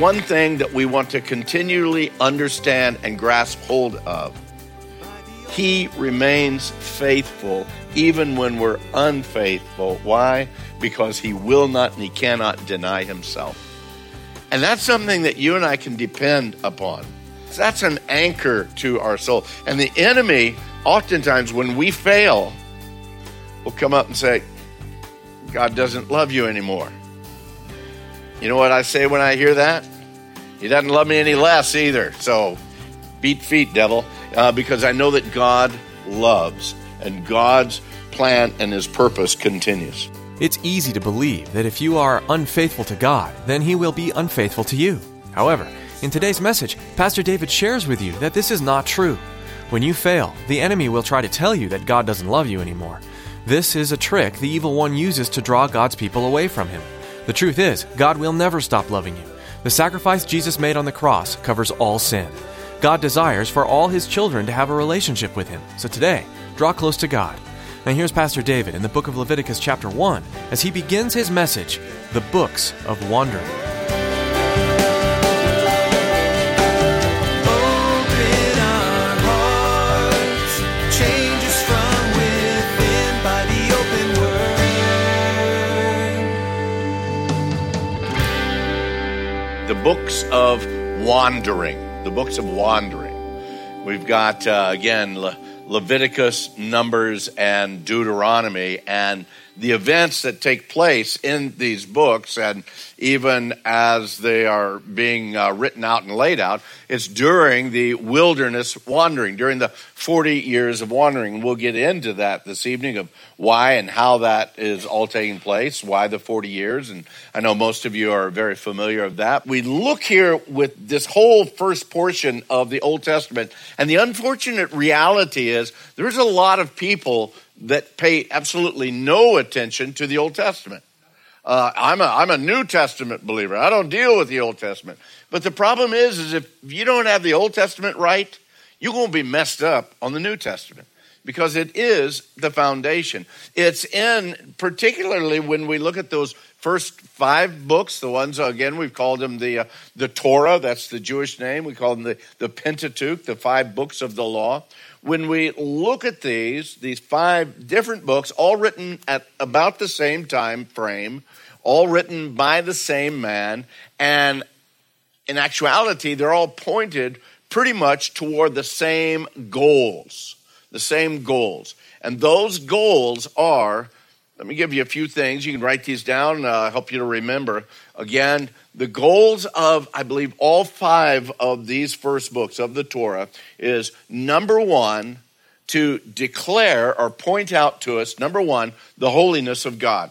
one thing that we want to continually understand and grasp hold of. He remains faithful even when we're unfaithful. Why? Because he will not and he cannot deny himself. And that's something that you and I can depend upon. That's an anchor to our soul. And the enemy, oftentimes when we fail, will come up and say, God doesn't love you anymore. You know what I say when I hear that? He doesn't love me any less either. So beat feet, devil, uh, because I know that God loves and God's plan and his purpose continues. It's easy to believe that if you are unfaithful to God, then He will be unfaithful to you. However, in today's message, Pastor David shares with you that this is not true. When you fail, the enemy will try to tell you that God doesn't love you anymore. This is a trick the evil one uses to draw God's people away from Him. The truth is, God will never stop loving you. The sacrifice Jesus made on the cross covers all sin. God desires for all His children to have a relationship with Him. So today, draw close to God. Now here's Pastor David in the book of Leviticus, chapter 1, as he begins his message, The Books of Wandering. Books of wandering. The books of wandering. We've got, uh, again, Le- Leviticus, Numbers, and Deuteronomy, and the events that take place in these books, and even as they are being uh, written out and laid out, it's during the wilderness wandering, during the 40 years of wandering. We'll get into that this evening of why and how that is all taking place, why the 40 years, and I know most of you are very familiar of that. We look here with this whole first portion of the Old Testament, and the unfortunate reality is there's a lot of people that pay absolutely no attention to the Old Testament. Uh, I'm a I'm a New Testament believer. I don't deal with the Old Testament. But the problem is, is if you don't have the Old Testament right, you're going to be messed up on the New Testament because it is the foundation. It's in particularly when we look at those first five books, the ones again we've called them the uh, the Torah. That's the Jewish name. We call them the the Pentateuch, the five books of the law when we look at these, these five different books, all written at about the same time frame, all written by the same man, and in actuality, they're all pointed pretty much toward the same goals. The same goals. And those goals are, let me give you a few things. You can write these down, uh, help you to remember. Again, the goals of, I believe, all five of these first books of the Torah is number one, to declare or point out to us, number one, the holiness of God.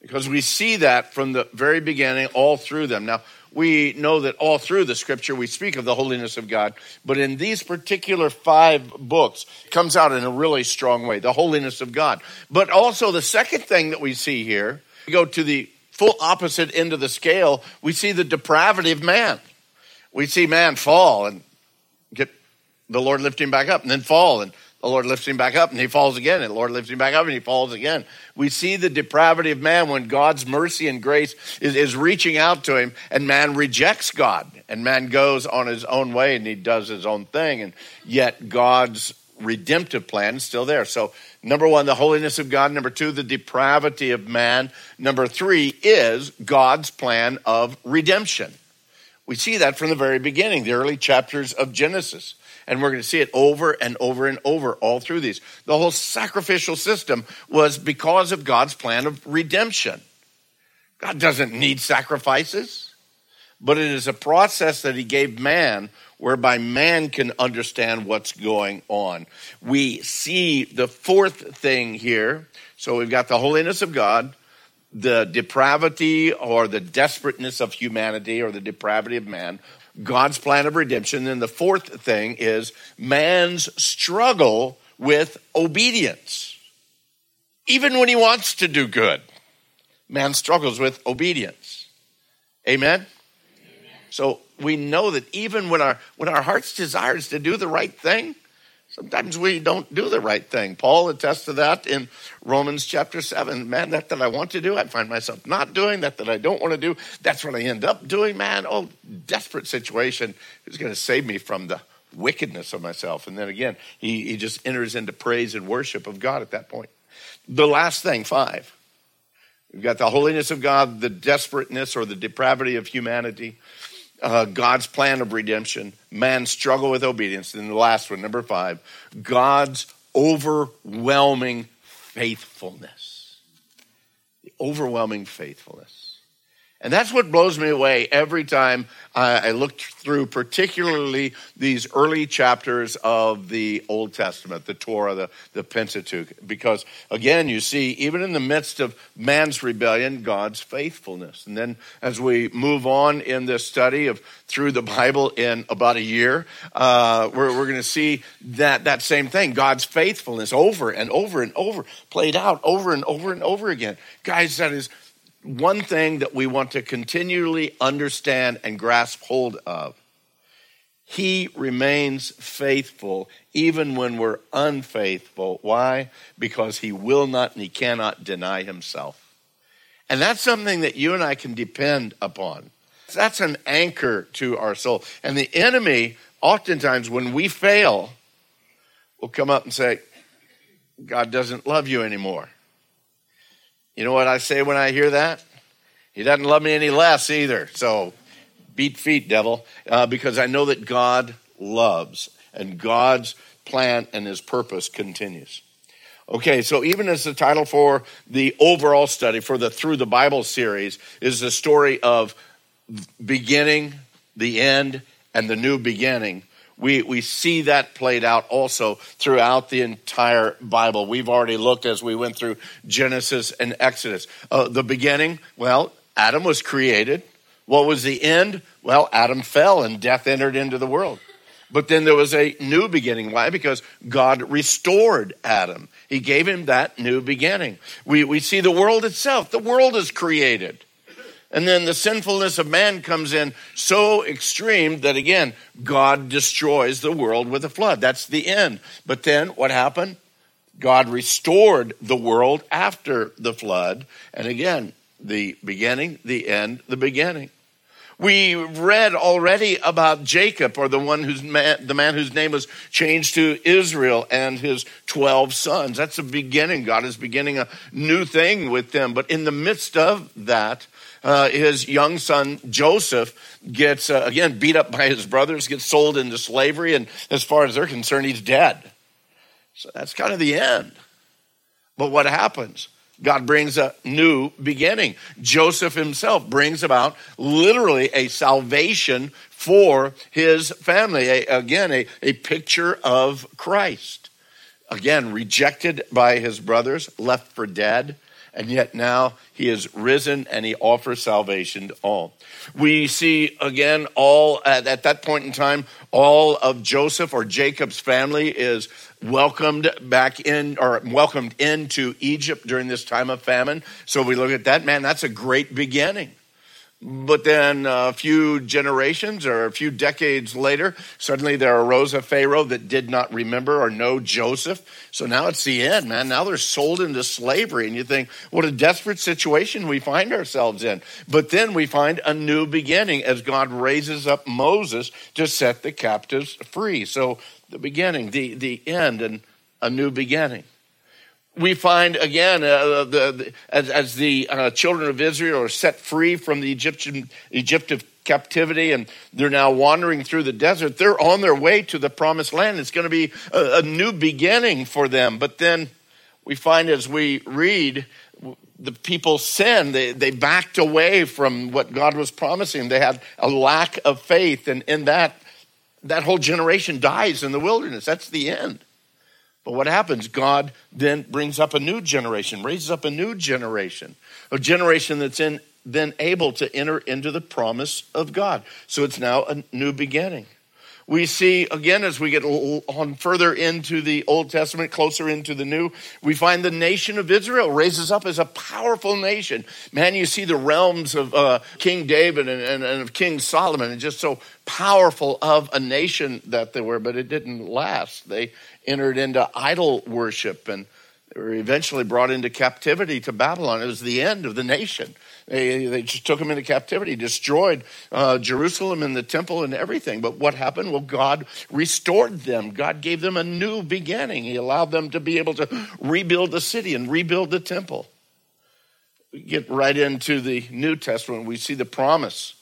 Because we see that from the very beginning, all through them. Now, we know that all through the scripture we speak of the holiness of God, but in these particular five books, comes out in a really strong way the holiness of God. But also, the second thing that we see here, we go to the full opposite end of the scale, we see the depravity of man. We see man fall and get the Lord lift him back up, and then fall, and the Lord lifts him back up, and he falls again, and the Lord lifts him back up, and he falls again. We see the depravity of man when God's mercy and grace is, is reaching out to him, and man rejects God, and man goes on his own way, and he does his own thing, and yet God's redemptive plan is still there. So, number one, the holiness of God. Number two, the depravity of man. Number three is God's plan of redemption. We see that from the very beginning, the early chapters of Genesis. And we're going to see it over and over and over all through these. The whole sacrificial system was because of God's plan of redemption. God doesn't need sacrifices. but it is a process that he gave man whereby man can understand what's going on. We see the fourth thing here. So we've got the holiness of God, the depravity or the desperateness of humanity or the depravity of man, God's plan of redemption. Then the fourth thing is man's struggle with obedience. Even when he wants to do good, man struggles with obedience. Amen? So we know that even when our when our heart's desire is to do the right thing, sometimes we don't do the right thing. Paul attests to that in Romans chapter seven. Man, that that I want to do, I find myself not doing. That that I don't want to do, that's what I end up doing. Man, oh, desperate situation. Who's going to save me from the wickedness of myself? And then again, he he just enters into praise and worship of God at that point. The last thing, five. We've got the holiness of God, the desperateness or the depravity of humanity uh, God's plan of redemption, man's struggle with obedience, and the last one, number five, God's overwhelming faithfulness. The overwhelming faithfulness. And that's what blows me away every time I, look through, particularly these early chapters of the Old Testament, the Torah, the, the Pentateuch. Because again, you see, even in the midst of man's rebellion, God's faithfulness. And then as we move on in this study of through the Bible in about a year, uh, we're, we're going to see that, that same thing, God's faithfulness over and over and over, played out over and over and over again. Guys, that is one thing that we want to continually understand and grasp hold of. He remains faithful even when we're unfaithful. Why? Because he will not and he cannot deny himself. And that's something that you and I can depend upon. That's an anchor to our soul. And the enemy, oftentimes, when we fail, will come up and say, God doesn't love you anymore. You know what I say when I hear that? He doesn't love me any less either. So beat feet, devil, uh, because I know that God loves and God's plan and his purpose continues. Okay, so even as the title for the overall study for the Through the Bible series is the story of beginning, the end, and the new beginning we, we see that played out also throughout the entire Bible. We've already looked as we went through Genesis and Exodus. Uh, the beginning, well, Adam was created. What was the end? Well, Adam fell and death entered into the world. But then there was a new beginning. Why? Because God restored Adam. He gave him that new beginning. We, we see the world itself. The world is created. And then the sinfulness of man comes in so extreme that again, God destroys the world with a flood. That's the end. But then what happened? God restored the world after the flood. And again, the beginning, the end, the beginning. We read already about Jacob, or the one whose man, the man whose name was changed to Israel, and his twelve sons. That's the beginning. God is beginning a new thing with them. But in the midst of that, uh, his young son Joseph gets uh, again beat up by his brothers, gets sold into slavery, and as far as they're concerned, he's dead. So that's kind of the end. But what happens? God brings a new beginning. Joseph himself brings about literally a salvation for his family. A, again, a, a picture of Christ. Again, rejected by his brothers, left for dead and yet now he is risen and he offers salvation to all. We see again all at, at, that point in time, all of Joseph or Jacob's family is welcomed back in or welcomed into Egypt during this time of famine. So we look at that, man, that's a great beginning. But then a few generations or a few decades later, suddenly there arose a Pharaoh that did not remember or know Joseph. So now it's the end, man. Now they're sold into slavery. And you think, what a desperate situation we find ourselves in. But then we find a new beginning as God raises up Moses to set the captives free. So the beginning, the, the end, and a new beginning we find again uh, the, the, as, as, the uh, children of Israel are set free from the Egyptian Egypt of captivity and they're now wandering through the desert. They're on their way to the promised land. It's going to be a, a new beginning for them. But then we find as we read the people sinned. They, they backed away from what God was promising. They had a lack of faith. And in that, that whole generation dies in the wilderness. That's the end. But what happens? God then brings up a new generation, raises up a new generation, a generation that's in, then able to enter into the promise of God. So it's now a new beginning. We see again as we get on further into the Old Testament, closer into the New, we find the nation of Israel raises up as a powerful nation. Man, you see the realms of uh, King David and, and, and of King Solomon, and just so powerful of a nation that they were, but it didn't last. They entered into idol worship and were eventually brought into captivity to Babylon. It was the end of the nation. They, they just took them into captivity, destroyed uh, Jerusalem and the temple and everything. But what happened? Well, God restored them. God gave them a new beginning. He allowed them to be able to rebuild the city and rebuild the temple. We get right into the New Testament. We see the promise,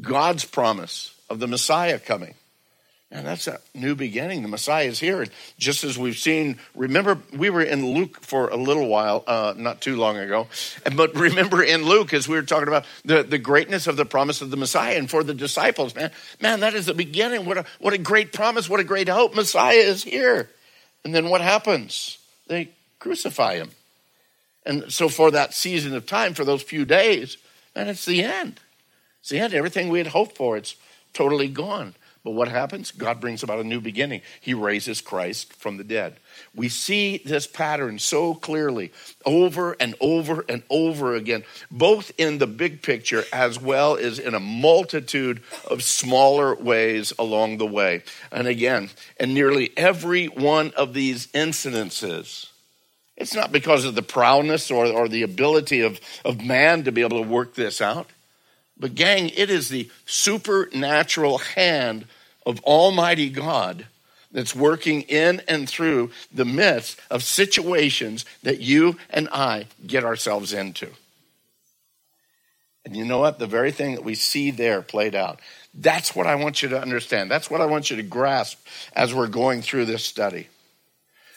God's promise of the Messiah coming. And that's a new beginning. The Messiah is here. Just as we've seen, remember, we were in Luke for a little while, uh, not too long ago. But remember in Luke, as we were talking about the, the greatness of the promise of the Messiah and for the disciples, man, man, that is the beginning. What a, what a great promise. What a great hope. Messiah is here. And then what happens? They crucify him. And so for that season of time, for those few days, man, it's the end. It's the end. Everything we had hoped for, it's totally gone. But what happens? God brings about a new beginning. He raises Christ from the dead. We see this pattern so clearly over and over and over again, both in the big picture as well as in a multitude of smaller ways along the way. And again, in nearly every one of these incidences, it's not because of the prowess or, or the ability of, of man to be able to work this out. But, gang, it is the supernatural hand of Almighty God that's working in and through the midst of situations that you and I get ourselves into. And you know what? The very thing that we see there played out. That's what I want you to understand. That's what I want you to grasp as we're going through this study.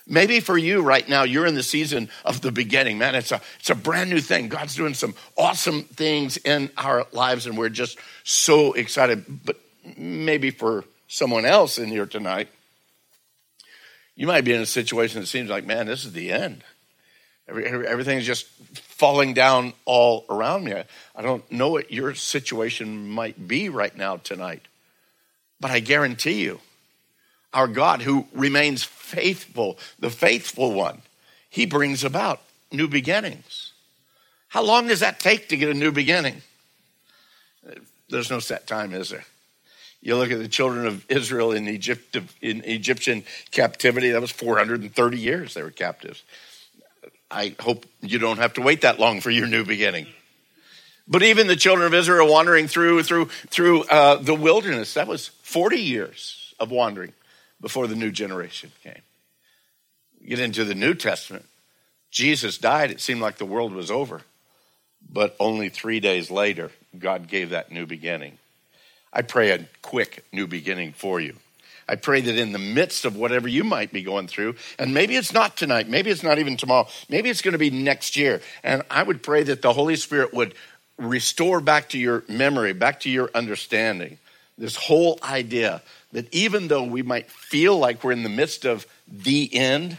Maybe for you right now, you're in the season of the beginning. Man, it's a, it's a brand new thing. God's doing some awesome things in our lives, and we're just so excited. But maybe for someone else in here tonight, you might be in a situation that seems like, man, this is the end. Every, everything's just falling down all around me. I don't know what your situation might be right now tonight, but I guarantee you, our God who remains faithful, the faithful one, he brings about new beginnings. How long does that take to get a new beginning? There's no set time, is there? You look at the children of Israel in Egypt in Egyptian captivity, that was 430 years they were captives. I hope you don't have to wait that long for your new beginning. But even the children of Israel wandering through through through uh, the wilderness, that was 40 years of wandering before the new generation came. get into the New Testament. Jesus died, it seemed like the world was over. But only three days later, God gave that new beginning. I pray a quick new beginning for you. I pray that in the midst of whatever you might be going through, and maybe it's not tonight, maybe it's not even tomorrow, maybe it's going to be next year. And I would pray that the Holy Spirit would restore back to your memory, back to your understanding, this whole idea that even though we might feel like we're in the midst of the end,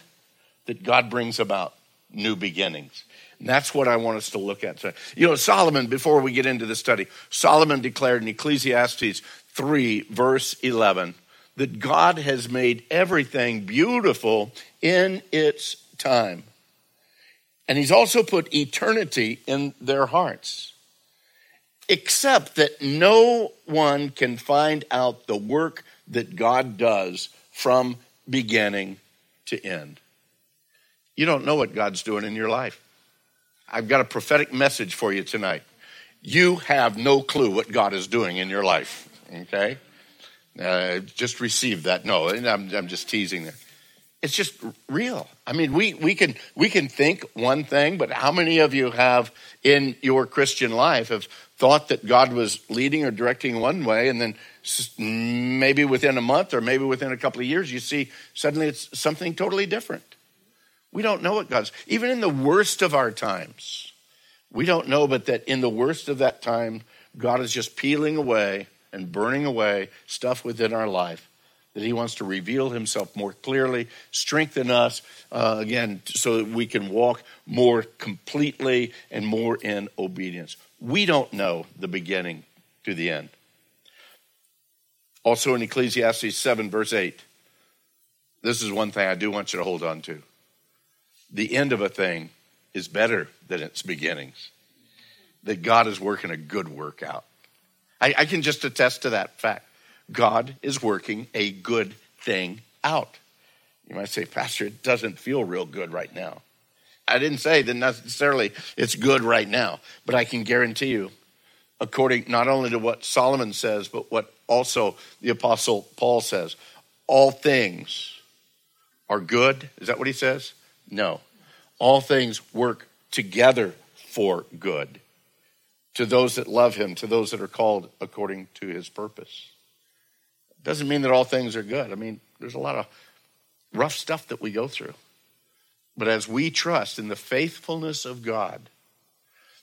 that God brings about new beginnings. And that's what I want us to look at. So, you know, Solomon, before we get into the study, Solomon declared in Ecclesiastes 3, verse 11, that God has made everything beautiful in its time. And he's also put eternity in their hearts, except that no one can find out the work that God does from beginning to end. You don't know what God's doing in your life. I've got a prophetic message for you tonight. You have no clue what God is doing in your life, okay? Uh, just receive that. No, I'm, I'm just teasing there. It's just real. I mean, we, we, can, we can think one thing, but how many of you have in your Christian life have thought that God was leading or directing one way, and then maybe within a month or maybe within a couple of years, you see suddenly it's something totally different? We don't know what God's, even in the worst of our times, We don't know, but that in the worst of that time, God is just peeling away and burning away stuff within our life that He wants to reveal Himself more clearly, strengthen us, uh, again, so that we can walk more completely and more in obedience. We don't know the beginning to the end. Also in Ecclesiastes 7, verse 8, this is one thing I do want you to hold on to. The end of a thing is better than its beginnings. That God is working a good work out. I, I can just attest to that fact. God is working a good thing out. You might say, Pastor, it doesn't feel real good right now. I didn't say that necessarily it's good right now, but I can guarantee you, according not only to what Solomon says, but what also the Apostle Paul says, all things are good. Is that what he says? No. All things work together for good to those that love him, to those that are called according to his purpose. Doesn't mean that all things are good. I mean, there's a lot of rough stuff that we go through. But as we trust in the faithfulness of God,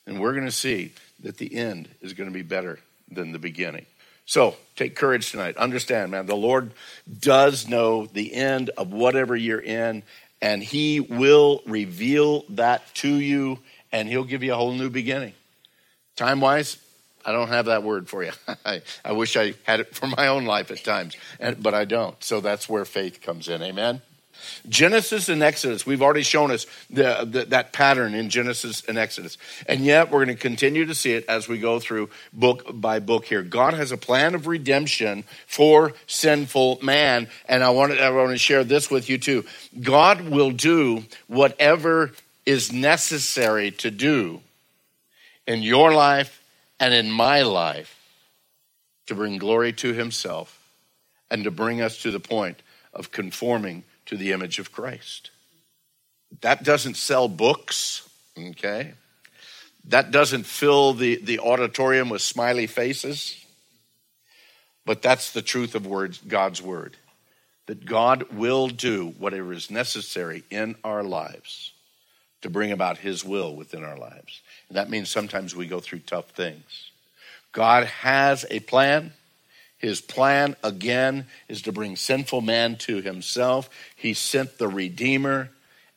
then we're going to see that the end is going to be better than the beginning. So take courage tonight. Understand, man, the Lord does know the end of whatever you're in, and He will reveal that to you, and He'll give you a whole new beginning. Time wise, I don't have that word for you. I, I wish I had it for my own life at times, and, but I don't. So that's where faith comes in. Amen. Genesis and Exodus, we've already shown us the, the, that pattern in Genesis and Exodus. And yet we're going to continue to see it as we go through book by book here. God has a plan of redemption for sinful man. And I want to, I want to share this with you too. God will do whatever is necessary to do in your life and in my life to bring glory to himself and to bring us to the point of conforming to the image of Christ. That doesn't sell books, okay? That doesn't fill the, the auditorium with smiley faces. But that's the truth of words, God's word. That God will do whatever is necessary in our lives to bring about his will within our lives. And that means sometimes we go through tough things. God has a plan. His plan, again, is to bring sinful man to himself. He sent the Redeemer,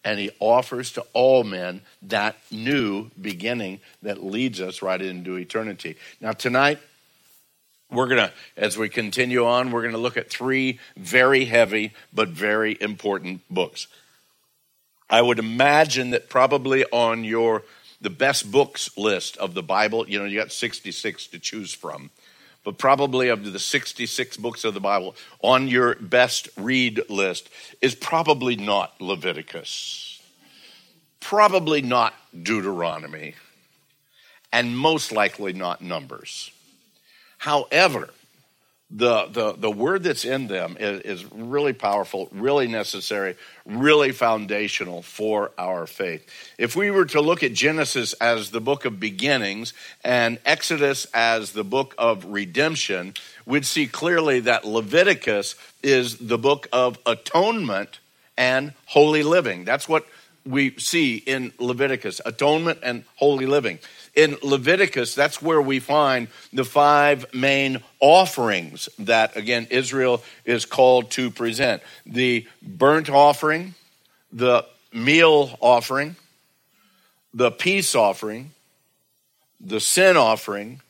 and he offers to all men that new beginning that leads us right into eternity. Now, tonight, we're going to, as we continue on, we're going to look at three very heavy but very important books. I would imagine that probably on your the best books list of the Bible. You know, you got 66 to choose from, but probably of the 66 books of the Bible, on your best read list is probably not Leviticus, probably not Deuteronomy, and most likely not Numbers. However, the, the, the word that's in them is, is, really powerful, really necessary, really foundational for our faith. If we were to look at Genesis as the book of beginnings and Exodus as the book of redemption, we'd see clearly that Leviticus is the book of atonement and holy living. That's what we see in Leviticus atonement and holy living in Leviticus, that's where we find the five main offerings that, again, Israel is called to present the burnt offering, the meal offering, the peace offering, the sin offering,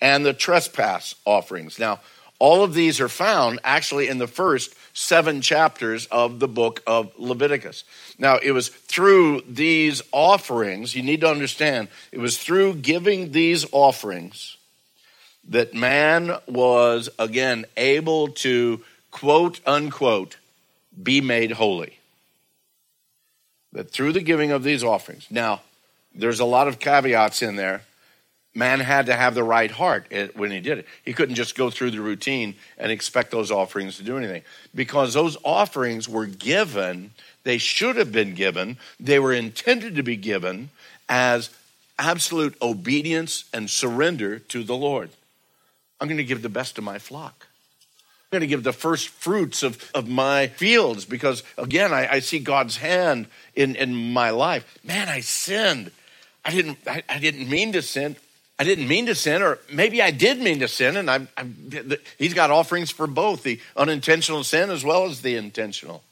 and the trespass offerings. Now, all of these are found actually in the first seven chapters of the book of Leviticus. Now, it was through these offerings, you need to understand, it was through giving these offerings that man was, again, able to, quote unquote, be made holy. That through the giving of these offerings. Now, there's a lot of caveats in there man had to have the right heart eh, when he did it. He couldn't just go through the routine and expect those offerings to do anything because those offerings were given, they should have been given, they were intended to be given as absolute obedience and surrender to the Lord. I'm going to give the best of my flock. I'm going to give the first fruits of, of my fields because, again, I, I see God's hand in, in my life. Man, I sinned. I didn't, I, I didn't mean to sin. I didn't mean to sin, or maybe I did mean to sin, and I, I, he's got offerings for both the unintentional sin as well as the intentional.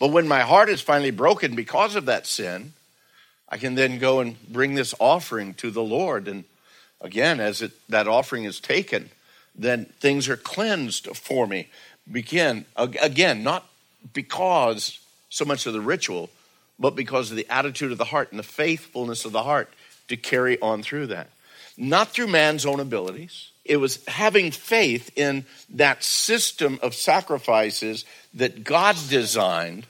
But when my heart is finally broken because of that sin, I can then go and bring this offering to the Lord. And again, as it, that offering is taken, then things are cleansed for me. Begin, again, not because so much of the ritual, but because of the attitude of the heart and the faithfulness of the heart to carry on through that. Not through man's own abilities. It was having faith in that system of sacrifices that God designed.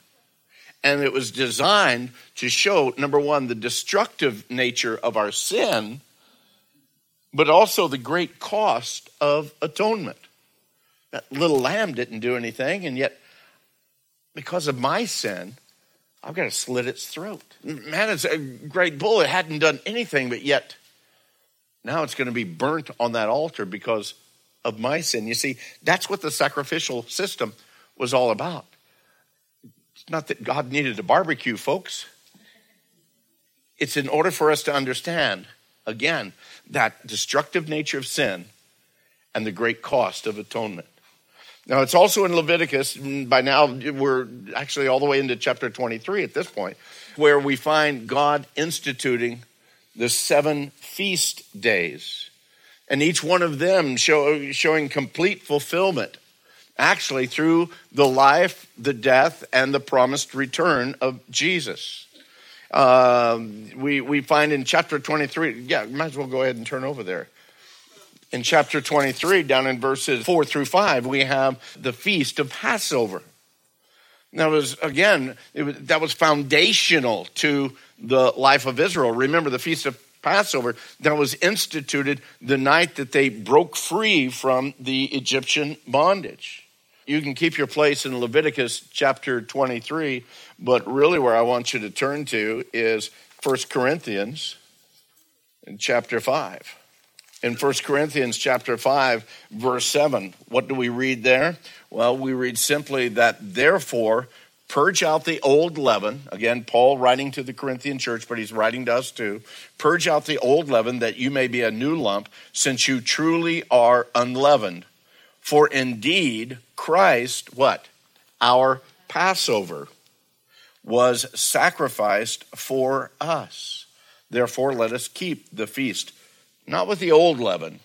And it was designed to show, number one, the destructive nature of our sin, but also the great cost of atonement. That little lamb didn't do anything, and yet, because of my sin, I've got to slit its throat. Man, it's a great bull. It hadn't done anything, but yet now it's going to be burnt on that altar because of my sin. You see, that's what the sacrificial system was all about. It's not that God needed a barbecue, folks. It's in order for us to understand, again, that destructive nature of sin and the great cost of atonement. Now, it's also in Leviticus, mm, by now we're actually all the way into chapter 23 at this point, where we find God instituting the seven feast days. And each one of them show, showing complete fulfillment, actually, through the life, the death, and the promised return of Jesus. Um, we, we find in chapter 23, yeah, might as well go ahead and turn over there in chapter 23, down in verses 4 through 5, we have the feast of Passover. That was, again, was, that was foundational to the life of Israel. Remember, the feast of Passover that was instituted the night that they broke free from the Egyptian bondage. You can keep your place in Leviticus chapter 23, but really where I want you to turn to is 1 Corinthians in chapter 5 in 1 Corinthians chapter 5 verse 7. What do we read there? Well, we read simply that therefore purge out the old leaven. Again, Paul writing to the Corinthian church, but he's writing to us too. Purge out the old leaven that you may be a new lump, since you truly are unleavened. For indeed, Christ, what? Our Passover was sacrificed for us. Therefore, let us keep the feast not with the old leaven,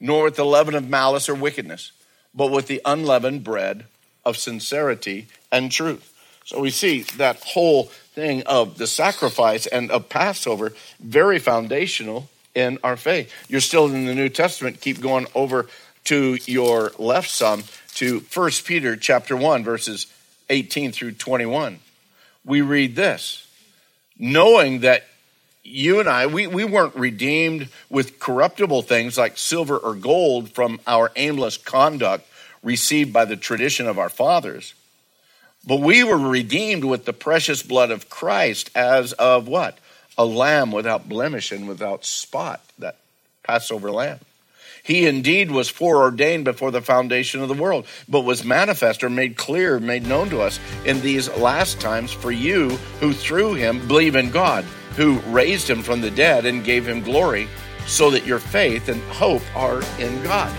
nor with the leaven of malice or wickedness, but with the unleavened bread of sincerity and truth. So we see that whole thing of the sacrifice and of Passover very foundational in our faith. You're still in the New Testament. Keep going over to your left some to 1 Peter chapter 1 verses 18 through 21. We read this, knowing that you and I, we, we weren't redeemed with corruptible things like silver or gold from our aimless conduct received by the tradition of our fathers. But we were redeemed with the precious blood of Christ as of what? A lamb without blemish and without spot, that Passover lamb. He indeed was foreordained before the foundation of the world, but was manifest or made clear, made known to us in these last times for you who through him believe in God who raised him from the dead and gave him glory, so that your faith and hope are in God.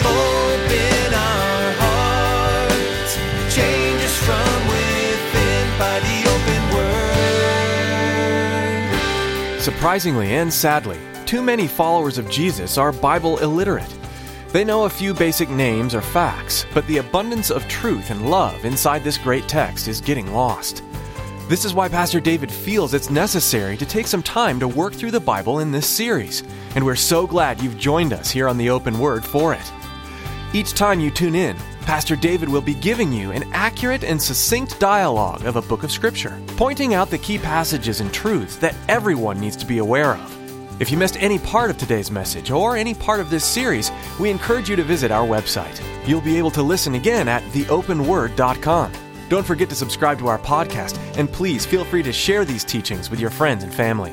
Open our hearts, change us from within by the open word. Surprisingly and sadly, too many followers of Jesus are Bible illiterate. They know a few basic names or facts, but the abundance of truth and love inside this great text is getting lost. This is why Pastor David feels it's necessary to take some time to work through the Bible in this series, and we're so glad you've joined us here on the Open Word for it. Each time you tune in, Pastor David will be giving you an accurate and succinct dialogue of a book of Scripture, pointing out the key passages and truths that everyone needs to be aware of. If you missed any part of today's message or any part of this series, we encourage you to visit our website. You'll be able to listen again at theopenword.com. Don't forget to subscribe to our podcast, and please feel free to share these teachings with your friends and family.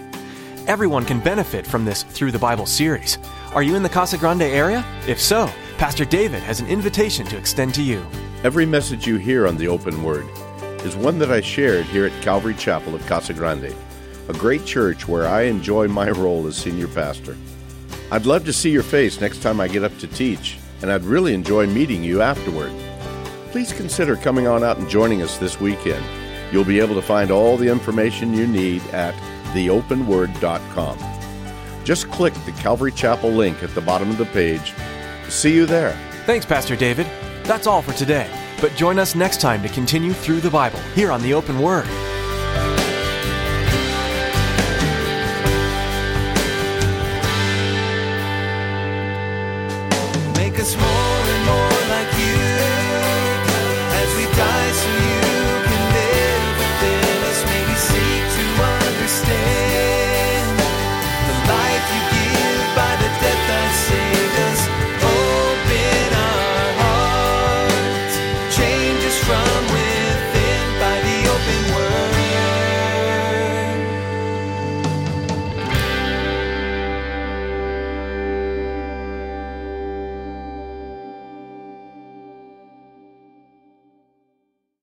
Everyone can benefit from this Through the Bible series. Are you in the Casa Grande area? If so, Pastor David has an invitation to extend to you. Every message you hear on the Open Word is one that I shared here at Calvary Chapel of Casa Grande, a great church where I enjoy my role as senior pastor. I'd love to see your face next time I get up to teach, and I'd really enjoy meeting you afterward. Please consider coming on out and joining us this weekend. You'll be able to find all the information you need at theopenword.com. Just click the Calvary Chapel link at the bottom of the page. See you there. Thanks, Pastor David. That's all for today. But join us next time to continue through the Bible here on the Open Word.